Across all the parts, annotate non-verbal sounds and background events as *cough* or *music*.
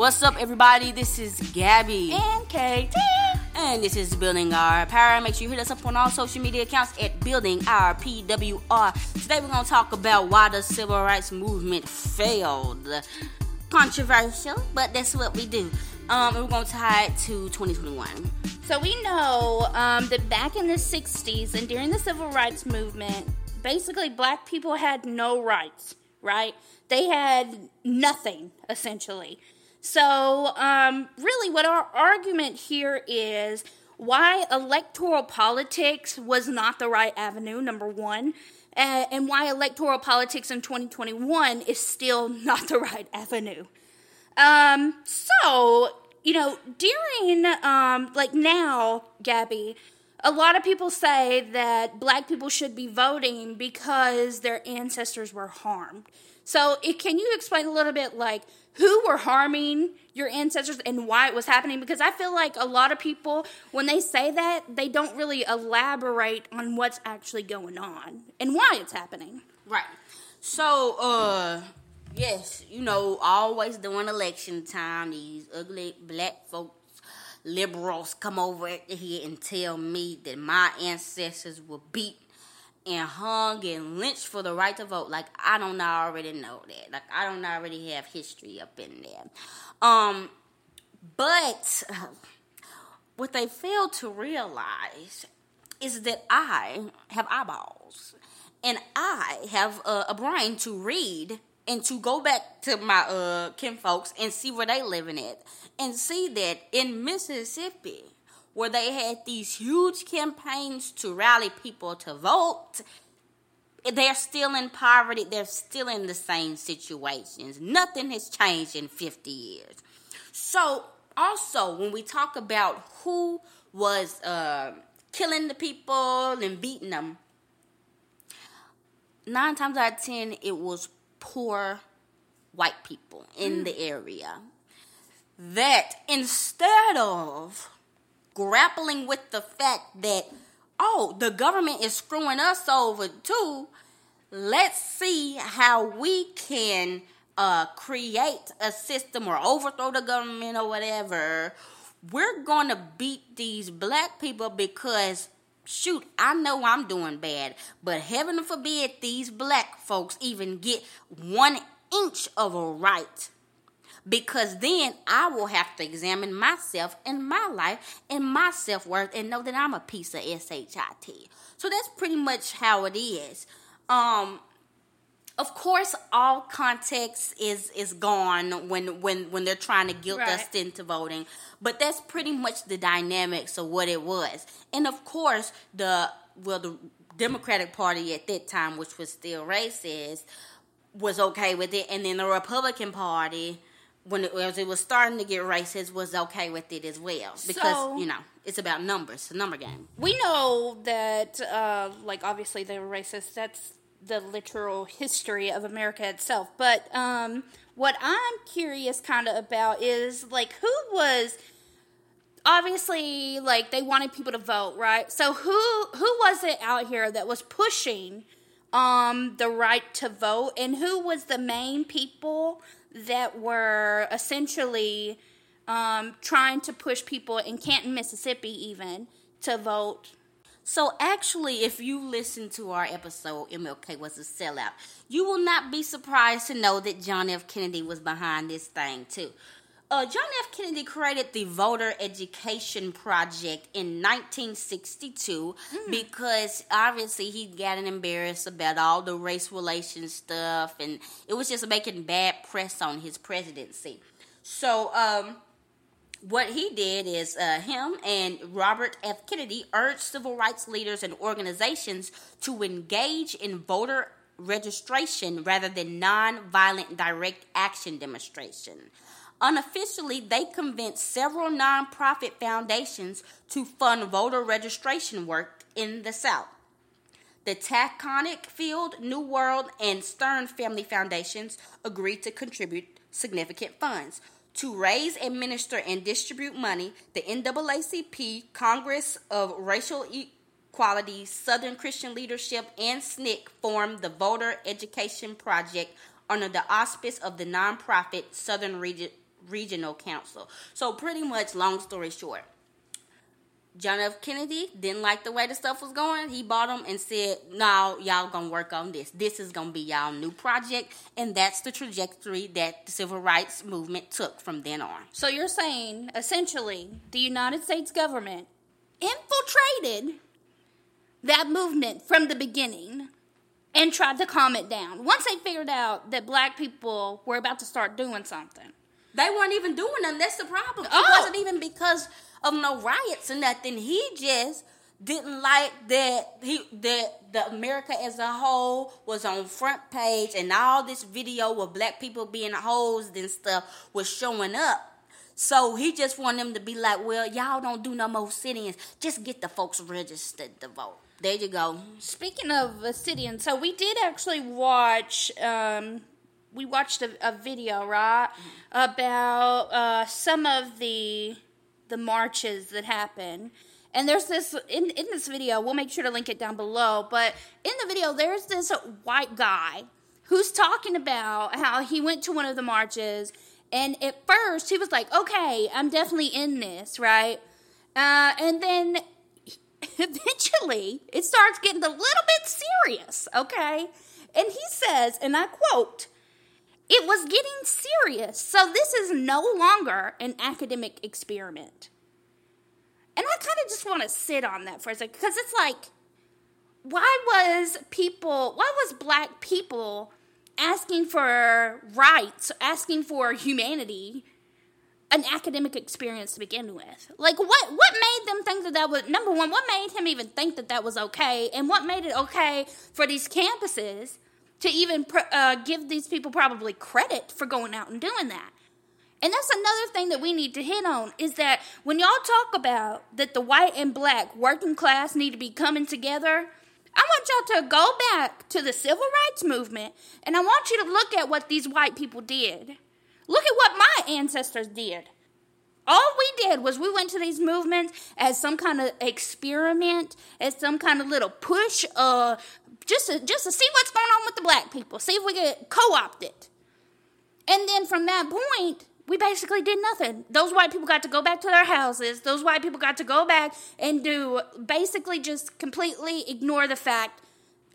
What's up, everybody? This is Gabby. And Katie. And this is Building Our Power. Make sure you hit us up on all social media accounts at Building Our PWR. Today we're going to talk about why the civil rights movement failed. Controversial, but that's what we do. Um, and we're going to tie it to 2021. So we know um, that back in the 60s and during the civil rights movement, basically black people had no rights, right? They had nothing, essentially. So, um, really, what our argument here is why electoral politics was not the right avenue, number one, uh, and why electoral politics in 2021 is still *laughs* not the right avenue. Um, so, you know, during, um, like now, Gabby, a lot of people say that black people should be voting because their ancestors were harmed. So, it, can you explain a little bit, like, who were harming your ancestors and why it was happening because I feel like a lot of people when they say that they don't really elaborate on what's actually going on and why it's happening. Right. So, uh yes, you know, always during election time these ugly black folks liberals come over here and tell me that my ancestors were beat and hung and lynched for the right to vote. Like I don't already know that. Like I don't already have history up in there. Um, but *laughs* what they fail to realize is that I have eyeballs and I have uh, a brain to read and to go back to my uh kin folks and see where they living at and see that in Mississippi where they had these huge campaigns to rally people to vote, they're still in poverty. They're still in the same situations. Nothing has changed in 50 years. So, also, when we talk about who was uh, killing the people and beating them, nine times out of ten, it was poor white people in mm. the area that instead of grappling with the fact that, oh, the government is screwing us over too. Let's see how we can uh, create a system or overthrow the government or whatever. We're going to beat these black people because shoot, I know I'm doing bad, but heaven forbid these black folks even get one inch of a right because then I will have to examine myself and my life and my self worth and know that I'm a piece of shit. So that's pretty much how it is. Um, of course, all context is is gone when when when they're trying to guilt right. us into voting, but that's pretty much the dynamics of what it was. And of course, the well the Democratic Party at that time, which was still racist, was okay with it, and then the Republican Party when it, as it was starting to get racist was okay with it as well because so, you know it's about numbers, it's a number game. We know that, uh, like obviously they were racist. That's the literal history of America itself. But um, what I'm curious kind of about is like who was obviously like they wanted people to vote, right? So who who was it out here that was pushing um the right to vote and who was the main people that were essentially um, trying to push people in Canton, Mississippi, even to vote. So, actually, if you listen to our episode, MLK was a sellout, you will not be surprised to know that John F. Kennedy was behind this thing, too. Uh, John F. Kennedy created the Voter Education Project in 1962 mm. because obviously he got embarrassed about all the race relations stuff, and it was just making bad press on his presidency. So, um, what he did is uh, him and Robert F. Kennedy urged civil rights leaders and organizations to engage in voter registration rather than nonviolent direct action demonstration. Unofficially, they convinced several nonprofit foundations to fund voter registration work in the South. The Taconic Field, New World, and Stern Family Foundations agreed to contribute significant funds. To raise, administer, and distribute money, the NAACP, Congress of Racial Equality, Southern Christian Leadership, and SNCC formed the Voter Education Project under the auspice of the nonprofit Southern Region Regional Council. So pretty much, long story short, John F. Kennedy didn't like the way the stuff was going. He bought them and said, "No, y'all gonna work on this. This is gonna be y'all new project." And that's the trajectory that the civil rights movement took from then on. So you're saying essentially the United States government infiltrated that movement from the beginning and tried to calm it down. Once they figured out that black people were about to start doing something. They weren't even doing them. That's the problem. Oh. It wasn't even because of no riots or nothing. He just didn't like that he that the America as a whole was on front page and all this video of black people being hosed and stuff was showing up. So he just wanted them to be like, well, y'all don't do no more sit-ins. Just get the folks registered to vote. There you go. Speaking of a city, so we did actually watch. Um, we watched a, a video, right, about uh, some of the the marches that happen. And there's this in, in this video. We'll make sure to link it down below. But in the video, there's this white guy who's talking about how he went to one of the marches, and at first he was like, "Okay, I'm definitely in this, right?" Uh, and then *laughs* eventually it starts getting a little bit serious, okay? And he says, and I quote, it was getting serious, so this is no longer an academic experiment. And I kind of just want to sit on that for a second because it's like, why was people, why was black people asking for rights, asking for humanity an academic experience to begin with. Like, what what made them think that that was number one? What made him even think that that was okay? And what made it okay for these campuses to even uh, give these people probably credit for going out and doing that? And that's another thing that we need to hit on is that when y'all talk about that the white and black working class need to be coming together, I want y'all to go back to the civil rights movement and I want you to look at what these white people did. Look at what my ancestors did. All we did was we went to these movements as some kind of experiment, as some kind of little push, uh, just to, just to see what's going on with the black people, see if we get co-opted. And then from that point, we basically did nothing. Those white people got to go back to their houses. Those white people got to go back and do basically just completely ignore the fact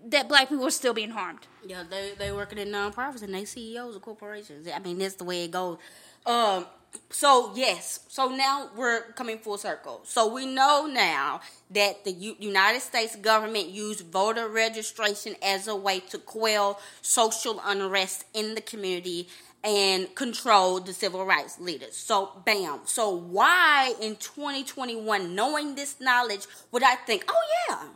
that black people were still being harmed. Yeah, they they working in nonprofits and they CEOs of corporations. I mean, that's the way it goes. Um, so yes, so now we're coming full circle. So we know now that the U- United States government used voter registration as a way to quell social unrest in the community and control the civil rights leaders. So bam. So why in 2021, knowing this knowledge, would I think, oh yeah,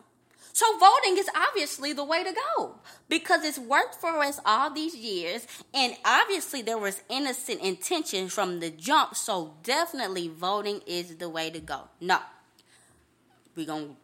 so voting is obviously the way to go because it's worked for us all these years, and obviously there was innocent intention from the jump. So definitely voting is the way to go. No, we're gonna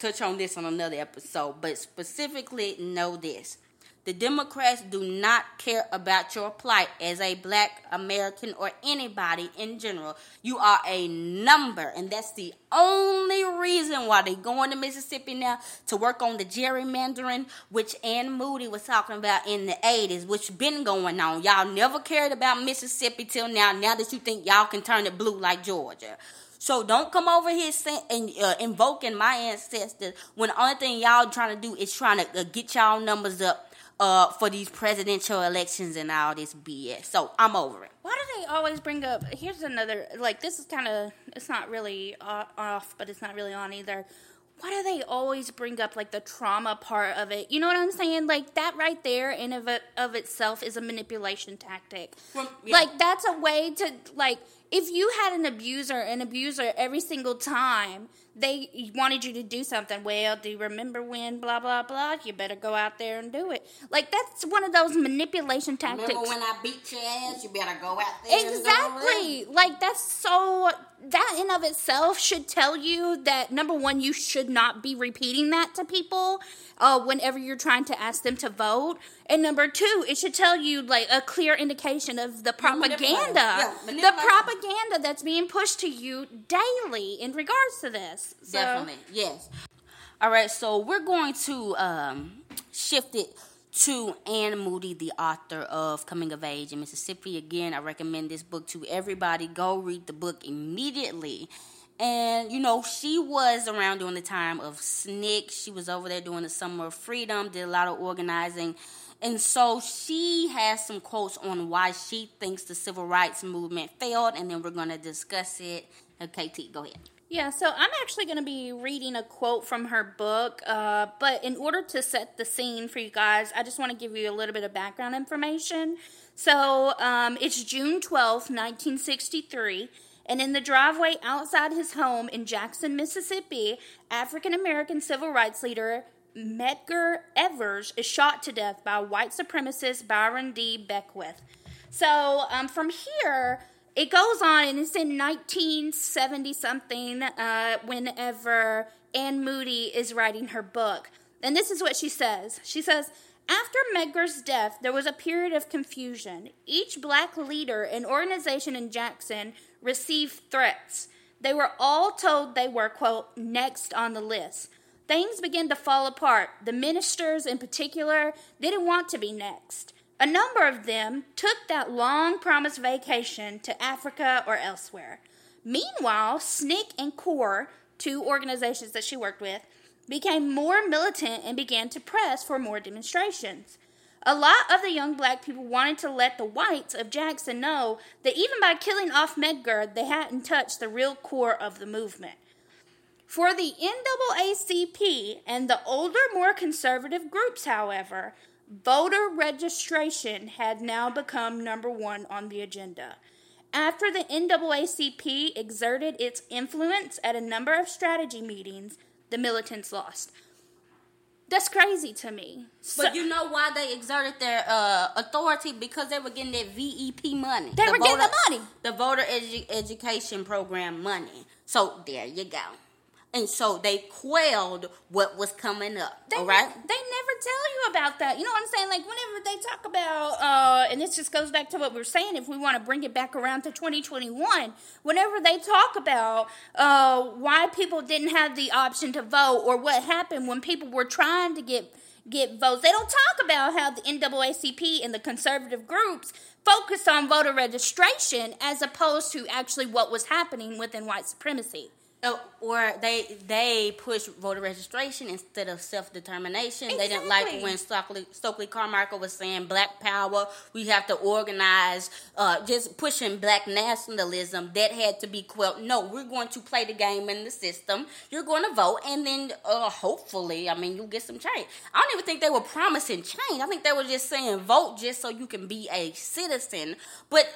touch on this on another episode, but specifically know this: the Democrats do not care about your plight as a black American or anybody in general. You are a number, and that's the only reason why they're going to Mississippi now to work on the gerrymandering, which Anne Moody was talking about in the 80s, which been going on. Y'all never cared about Mississippi till now, now that you think y'all can turn it blue like Georgia. So don't come over here and uh, invoking my ancestors when the only thing y'all trying to do is trying to uh, get y'all numbers up uh, for these presidential elections and all this BS. So I'm over it. Why do they always bring up? Here's another like this is kind of it's not really off, but it's not really on either. Why do they always bring up like the trauma part of it? You know what I'm saying? Like that right there in of it, of itself is a manipulation tactic. Well, yeah. Like that's a way to like if you had an abuser, an abuser every single time they wanted you to do something. Well, do you remember when blah blah blah? You better go out there and do it. Like that's one of those manipulation tactics. Remember when I beat your ass? You better go out there. Exactly. Like that's so. That in of itself should tell you that number one, you should not be repeating that to people uh, whenever you're trying to ask them to vote. And number two, it should tell you like a clear indication of the propaganda, yeah, the propaganda that's being pushed to you daily in regards to this. So. Definitely, yes. All right, so we're going to um, shift it to Anne Moody, the author of Coming of Age in Mississippi. Again, I recommend this book to everybody. Go read the book immediately. And, you know, she was around during the time of SNCC. She was over there doing the Summer of Freedom, did a lot of organizing. And so she has some quotes on why she thinks the civil rights movement failed, and then we're going to discuss it. Okay, T, go ahead. Yeah, so I'm actually going to be reading a quote from her book, uh, but in order to set the scene for you guys, I just want to give you a little bit of background information. So um, it's June 12th, 1963, and in the driveway outside his home in Jackson, Mississippi, African American civil rights leader Medgar Evers is shot to death by white supremacist Byron D. Beckwith. So um, from here, it goes on, and it's in 1970 something, uh, whenever Anne Moody is writing her book. And this is what she says She says, after Medgar's death, there was a period of confusion. Each black leader and organization in Jackson received threats. They were all told they were, quote, next on the list. Things began to fall apart. The ministers, in particular, didn't want to be next. A number of them took that long promised vacation to Africa or elsewhere. Meanwhile, SNCC and CORE, two organizations that she worked with, became more militant and began to press for more demonstrations. A lot of the young black people wanted to let the whites of Jackson know that even by killing off Medgar, they hadn't touched the real core of the movement. For the NAACP and the older, more conservative groups, however, voter registration had now become number one on the agenda. After the NAACP exerted its influence at a number of strategy meetings, the militants lost. That's crazy to me. But so, you know why they exerted their uh, authority? Because they were getting that VEP money. They the were voter, getting the money. The voter edu- education program money. So there you go and so they quelled what was coming up. They, all right, they never tell you about that. You know what I'm saying? Like whenever they talk about, uh, and this just goes back to what we are saying. If we want to bring it back around to 2021, whenever they talk about uh, why people didn't have the option to vote or what happened when people were trying to get get votes, they don't talk about how the NAACP and the conservative groups focused on voter registration as opposed to actually what was happening within white supremacy. Oh, or they they push voter registration instead of self determination. Exactly. They didn't like when Stokely, Stokely Carmichael was saying Black Power. We have to organize, uh, just pushing Black nationalism. That had to be quelled. No, we're going to play the game in the system. You're going to vote, and then uh, hopefully, I mean, you'll get some change. I don't even think they were promising change. I think they were just saying vote just so you can be a citizen. But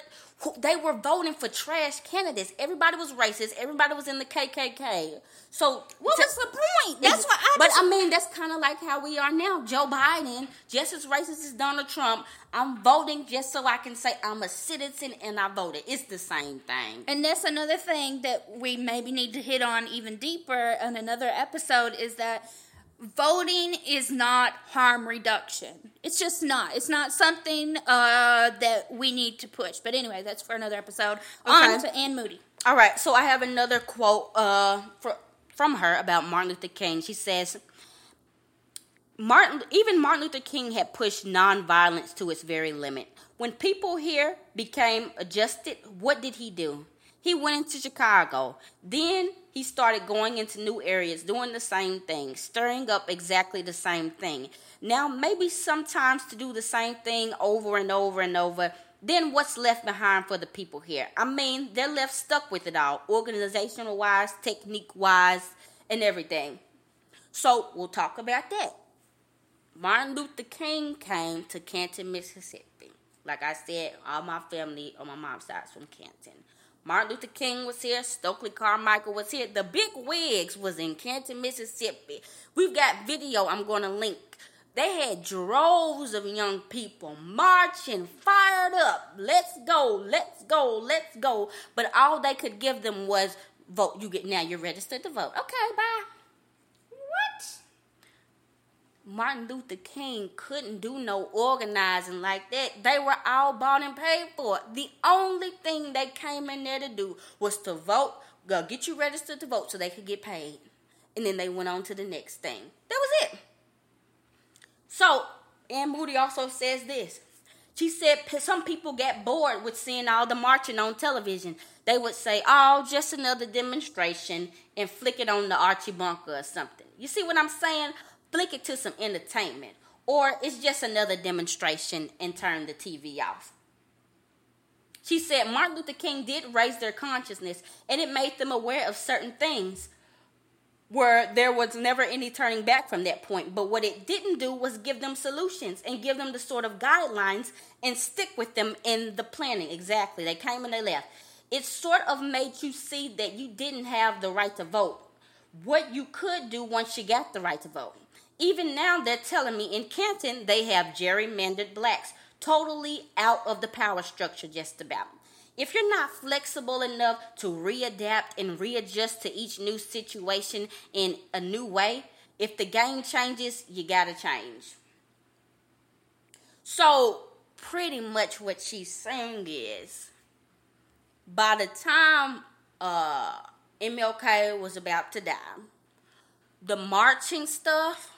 they were voting for trash candidates. Everybody was racist. Everybody was in the KKK. So what to, was the point? That's what I. But I mean, that's kind of like how we are now. Joe Biden, just as racist as Donald Trump. I'm voting just so I can say I'm a citizen and I voted. It's the same thing. And that's another thing that we maybe need to hit on even deeper in another episode is that voting is not harm reduction. It's just not. It's not something uh, that we need to push. But anyway, that's for another episode. Okay. On to Anne Moody. All right. So I have another quote uh, for, from her about Martin Luther King. She says, Martin, even Martin Luther King had pushed nonviolence to its very limit. When people here became adjusted, what did he do? He went into Chicago. Then he started going into new areas, doing the same thing, stirring up exactly the same thing. Now, maybe sometimes to do the same thing over and over and over, then what's left behind for the people here? I mean, they're left stuck with it all, organizational wise, technique wise, and everything. So, we'll talk about that. Martin Luther King came to Canton, Mississippi. Like I said, all my family on my mom's side from Canton. Martin Luther King was here. Stokely Carmichael was here. The Big Wigs was in Canton, Mississippi. We've got video I'm going to link. They had droves of young people marching, fired up. Let's go, let's go, let's go. But all they could give them was vote. You get now. You're registered to vote. Okay, bye. Martin Luther King couldn't do no organizing like that. They were all bought and paid for. The only thing they came in there to do was to vote, go get you registered to vote so they could get paid. And then they went on to the next thing. That was it. So Anne Moody also says this. She said some people get bored with seeing all the marching on television. They would say, "Oh, just another demonstration," and flick it on the Archie Bunker or something. You see what I'm saying? Flick it to some entertainment, or it's just another demonstration and turn the TV off. She said Martin Luther King did raise their consciousness, and it made them aware of certain things where there was never any turning back from that point. But what it didn't do was give them solutions and give them the sort of guidelines and stick with them in the planning. Exactly. They came and they left. It sort of made you see that you didn't have the right to vote. What you could do once you got the right to vote. Even now, they're telling me in Canton they have gerrymandered blacks totally out of the power structure, just about. If you're not flexible enough to readapt and readjust to each new situation in a new way, if the game changes, you gotta change. So, pretty much what she's saying is by the time uh, MLK was about to die, the marching stuff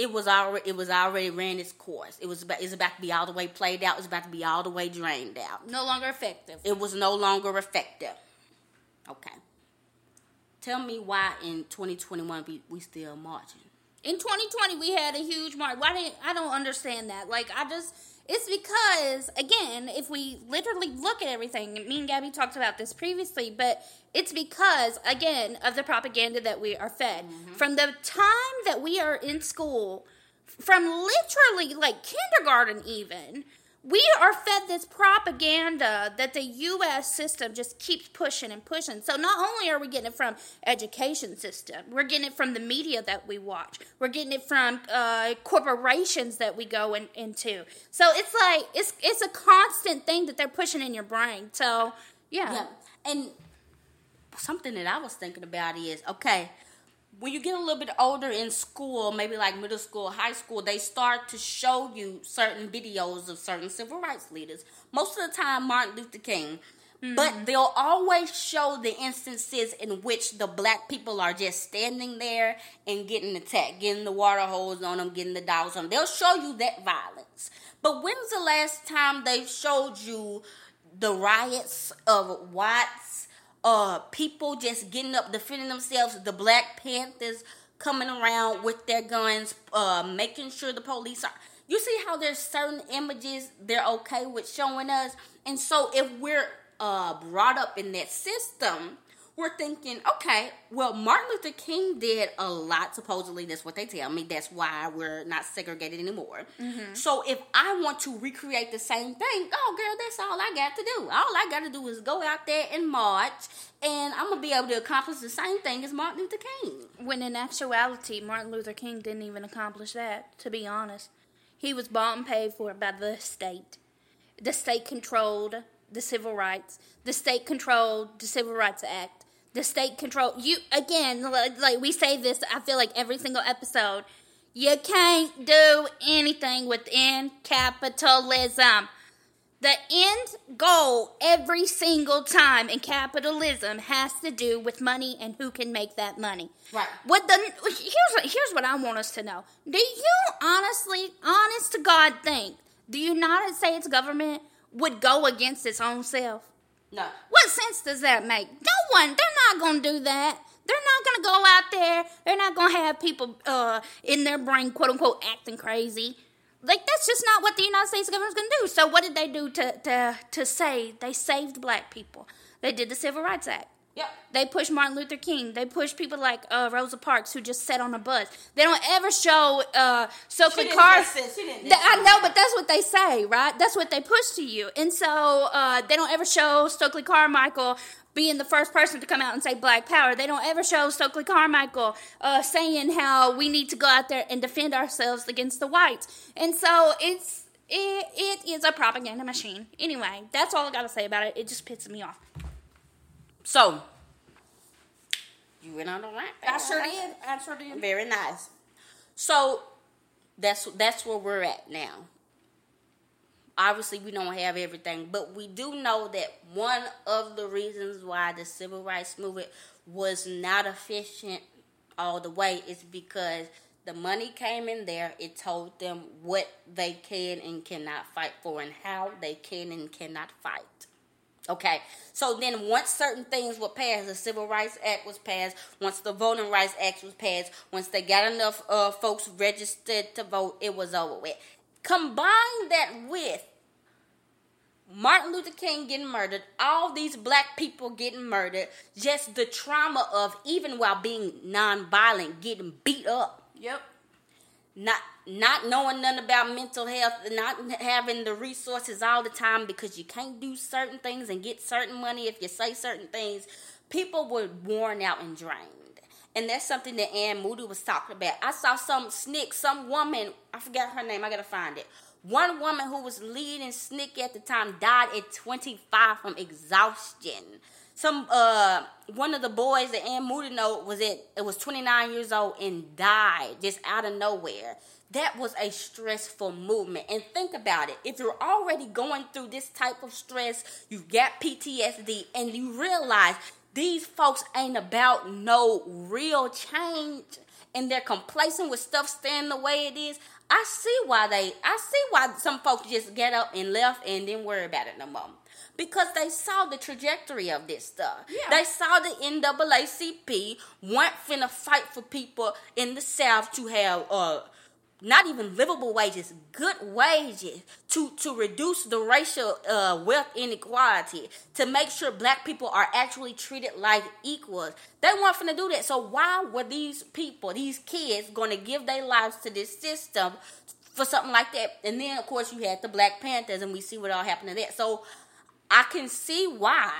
it was already it was already ran its course. It was about it's about to be all the way played out. It's about to be all the way drained out. No longer effective. It was no longer effective. Okay. Tell me why in 2021 we, we still marching. In 2020 we had a huge march. Why didn't I don't understand that. Like I just it's because again, if we literally look at everything, me and Gabby talked about this previously, but it's because, again, of the propaganda that we are fed. Mm-hmm. From the time that we are in school, from literally like kindergarten, even, we are fed this propaganda that the U.S. system just keeps pushing and pushing. So not only are we getting it from education system, we're getting it from the media that we watch. We're getting it from uh, corporations that we go in, into. So it's like it's it's a constant thing that they're pushing in your brain. So yeah, yeah. and something that I was thinking about is okay, when you get a little bit older in school, maybe like middle school, high school, they start to show you certain videos of certain civil rights leaders. Most of the time, Martin Luther King. Mm-hmm. But they'll always show the instances in which the black people are just standing there and getting attacked, getting the water hose on them, getting the dogs on them. They'll show you that violence. But when's the last time they showed you the riots of Watts uh, people just getting up, defending themselves. The Black Panthers coming around with their guns, uh, making sure the police are. You see how there's certain images they're okay with showing us, and so if we're uh, brought up in that system, we're thinking, okay, well, Martin Luther King did a lot, supposedly. That's what they tell me. That's why we're not segregated anymore. Mm-hmm. So if I want to recreate the same thing, oh, girl, that's all I got to do. All I got to do is go out there and march, and I'm going to be able to accomplish the same thing as Martin Luther King. When in actuality, Martin Luther King didn't even accomplish that, to be honest. He was bought and paid for by the state. The state controlled the civil rights. The state controlled the Civil Rights Act the state control you again like we say this i feel like every single episode you can't do anything within capitalism. The end goal every single time in capitalism has to do with money and who can make that money. Right. What the here's here's what i want us to know. Do you honestly honest to god think the united states government would go against its own self no. What sense does that make? No one. They're not going to do that. They're not going to go out there. They're not going to have people uh, in their brain, quote unquote, acting crazy. Like that's just not what the United States government's going to do. So what did they do to to to say they saved black people? They did the Civil Rights Act. Yep. They push Martin Luther King. They push people like uh, Rosa Parks who just sat on a bus. They don't ever show uh, Stokely Carmichael. I know, but that's what they say, right? That's what they push to you. And so uh, they don't ever show Stokely Carmichael being the first person to come out and say Black Power. They don't ever show Stokely Carmichael uh, saying how we need to go out there and defend ourselves against the whites. And so it's it, it is a propaganda machine. Anyway, that's all I got to say about it. It just pisses me off. So, you went on the rant. I sure did. I sure did. Very nice. So, that's that's where we're at now. Obviously, we don't have everything, but we do know that one of the reasons why the civil rights movement was not efficient all the way is because The money came in there. It told them what they can and cannot fight for and how they can and cannot fight. Okay, so then once certain things were passed, the Civil Rights Act was passed. Once the Voting Rights Act was passed, once they got enough uh, folks registered to vote, it was over with. Combine that with Martin Luther King getting murdered, all these black people getting murdered, just the trauma of even while being nonviolent, getting beat up. Yep. Not not knowing nothing about mental health, not having the resources all the time because you can't do certain things and get certain money if you say certain things. People were worn out and drained. And that's something that Anne Moody was talking about. I saw some SNCC, some woman, I forgot her name, I gotta find it one woman who was leading SNCC at the time died at 25 from exhaustion. Some uh one of the boys that Anne Moody know was at it was 29 years old and died just out of nowhere. That was a stressful movement. And think about it. If you're already going through this type of stress, you've got PTSD, and you realize these folks ain't about no real change and they're complacent with stuff staying the way it is. I see why they I see why some folks just get up and left and didn't worry about it no more. Because they saw the trajectory of this stuff. Yeah. They saw the NAACP weren't finna fight for people in the South to have uh not even livable wages, good wages to, to reduce the racial uh, wealth inequality, to make sure black people are actually treated like equals. They weren't to do that. So why were these people, these kids, going to give their lives to this system for something like that? And then, of course, you had the Black Panthers, and we see what all happened to that. So I can see why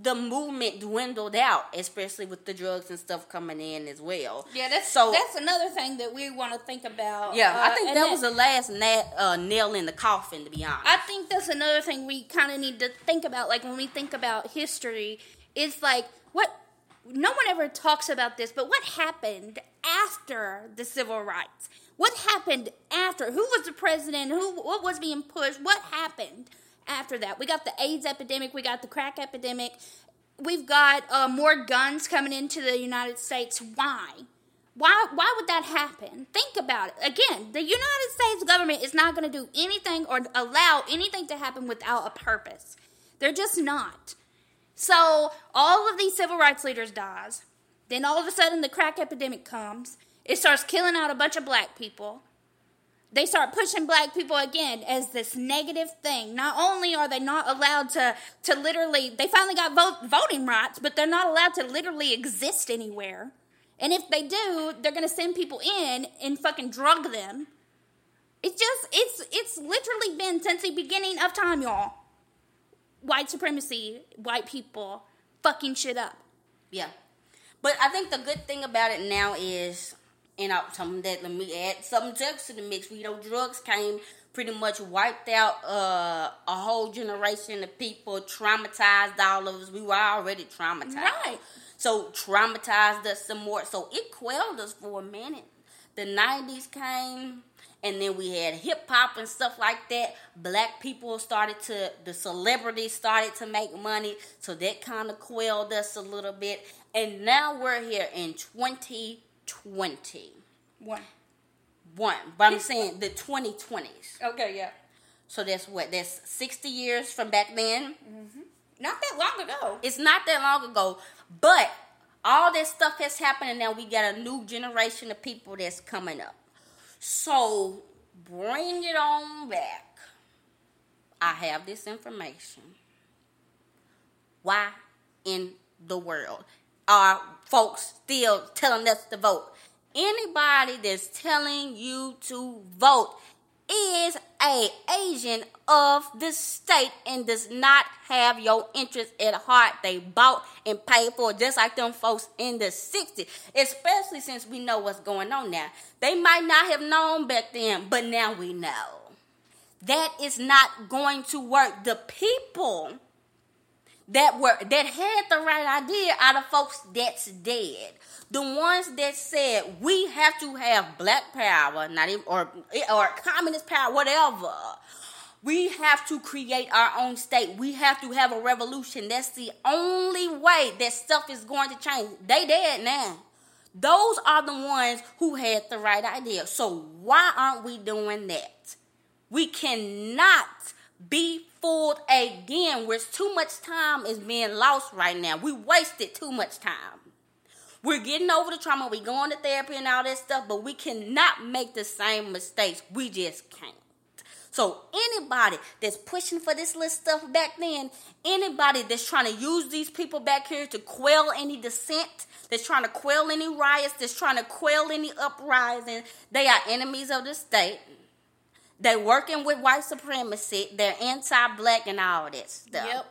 the movement dwindled out, especially with the drugs and stuff coming in as well. Yeah, that's so. That's another thing that we want to think about. Yeah, uh, I think that, that, was the last nat, uh, nail in the coffin, to be honest. I think that's another thing we kind of need to think about. Like when we think about history, it's like what no one ever talks about this, but what happened after the civil rights? What happened after? Who was the president? Who what was being pushed? What happened? After that. We got the AIDS epidemic, we got the crack epidemic, we've got uh, more guns coming into the United States. Why? Why, why would that happen? Think about it. Again, the United States government is not going to do anything or allow anything to happen without a purpose. They're just not. So all of these civil rights leaders dies. Then all of a sudden the crack epidemic comes. It starts killing out a bunch of black people they start pushing black people again as this negative thing. Not only are they not allowed to, to literally, they finally got vote, voting rights, but they're not allowed to literally exist anywhere. And if they do, they're going to send people in and fucking drug them. It's just, it's, it's literally been since the beginning of time, y'all. White supremacy, white people fucking shit up. Yeah. But I think the good thing about it now is and I, something that let me add something else to the mix. We know drugs came pretty much wiped out uh, a whole generation of people, traumatized all of us. We were already traumatized, right? So traumatized us some more. So it quelled us for a minute. The '90s came, and then we had hip hop and stuff like that. Black people started to, the celebrities started to make money, so that kind of quelled us a little bit. And now we're here in 20 20. One. One. But I'm saying the 2020s. Okay, yeah. So that's what? That's 60 years from back then? Mm-hmm. Not that long ago. It's not that long ago. But all this stuff has happened, and now we got a new generation of people that's coming up. So bring it on back. I have this information. Why in the world are folks still telling us to vote. Anybody that's telling you to vote is a agent of the state and does not have your interest at heart. They bought and paid for just like them folks in the 60s, especially since we know what's going on now. They might not have known back then, but now we know. That is not going to work. The people that were that had the right idea out of folks that's dead. The ones that said we have to have black power, not even or or communist power, whatever. We have to create our own state. We have to have a revolution. That's the only way that stuff is going to change. They dead now. Those are the ones who had the right idea. So why aren't we doing that? We cannot be fooled again. Where too much time is being lost right now. We wasted too much time. We're getting over the trauma. We going to therapy and all that stuff, but we cannot make the same mistakes. We just can't. So anybody that's pushing for this little stuff back then, anybody that's trying to use these people back here to quell any dissent, that's trying to quell any riots, that's trying to quell any uprising, they are enemies of the state. They're working with white supremacy. They're anti-black and all that stuff. Yep.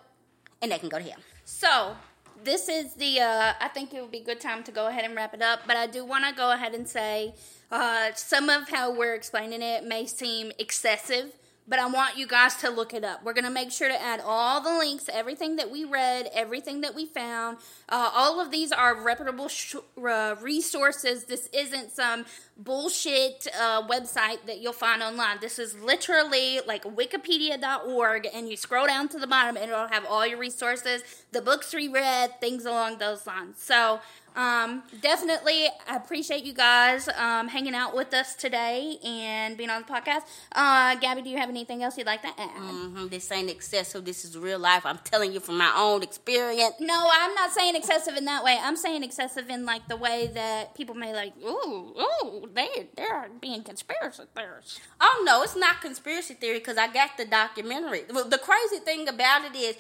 And they can go to hell. So this is the. Uh, I think it would be a good time to go ahead and wrap it up. But I do want to go ahead and say uh, some of how we're explaining it may seem excessive but I want you guys to look it up. We're going to make sure to add all the links, everything that we read, everything that we found. Uh, all of these are reputable sh- uh, resources. This isn't some bullshit uh, website that you'll find online. This is literally like wikipedia.org, and you scroll down to the bottom, and it'll have all your resources, the books we read, things along those lines. So, um, definitely, I appreciate you guys um, hanging out with us today and being on the podcast. Uh, Gabby, do you have anything else you'd like to add? Mm-hmm. This ain't excessive. This is real life. I'm telling you from my own experience. No, I'm not saying excessive in that way. I'm saying excessive in like the way that people may like, ooh, ooh, they they're being conspiracy theorists. Oh no, it's not conspiracy theory because I got the documentary. The crazy thing about it is,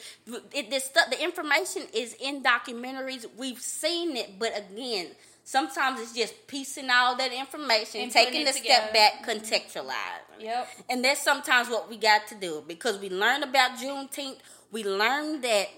it, this stuff, the information is in documentaries. We've seen it, but but again, sometimes it's just piecing all that information, and taking a step back, contextualizing. Yep. And that's sometimes what we got to do because we learned about Juneteenth. We learned that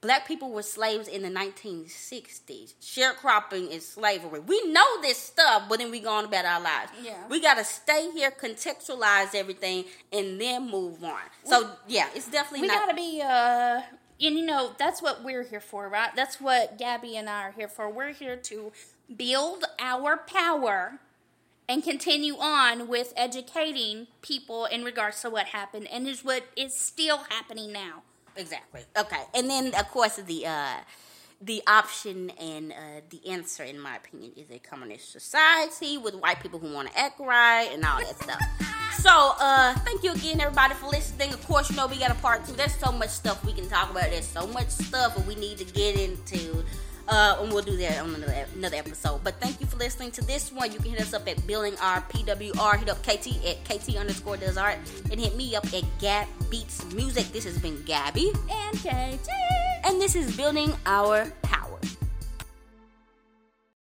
black people were slaves in the 1960s. Sharecropping is slavery. We know this stuff, but then we go on about our lives. Yeah. We got to stay here, contextualize everything, and then move on. So, yeah, it's definitely we not. We got to be. Uh and you know that's what we're here for right? That's what gabby and i are here for. We're here to build our power and continue on with educating people in regards to what happened and is what is still happening now. Exactly. Okay. And then of course the uh the option and uh, the answer, in my opinion, is a communist society with white people who want to act right and all that stuff. So, uh, thank you again, everybody, for listening. Of course, you know we got a part two. There's so much stuff we can talk about. There's so much stuff that we need to get into. Uh, and we'll do that on another, another episode. But thank you for listening to this one. You can hit us up at Building our PWR. Hit up KT at KT underscore does art. And hit me up at Gab Beats Music. This has been Gabby. And KT. And this is Building Our Power.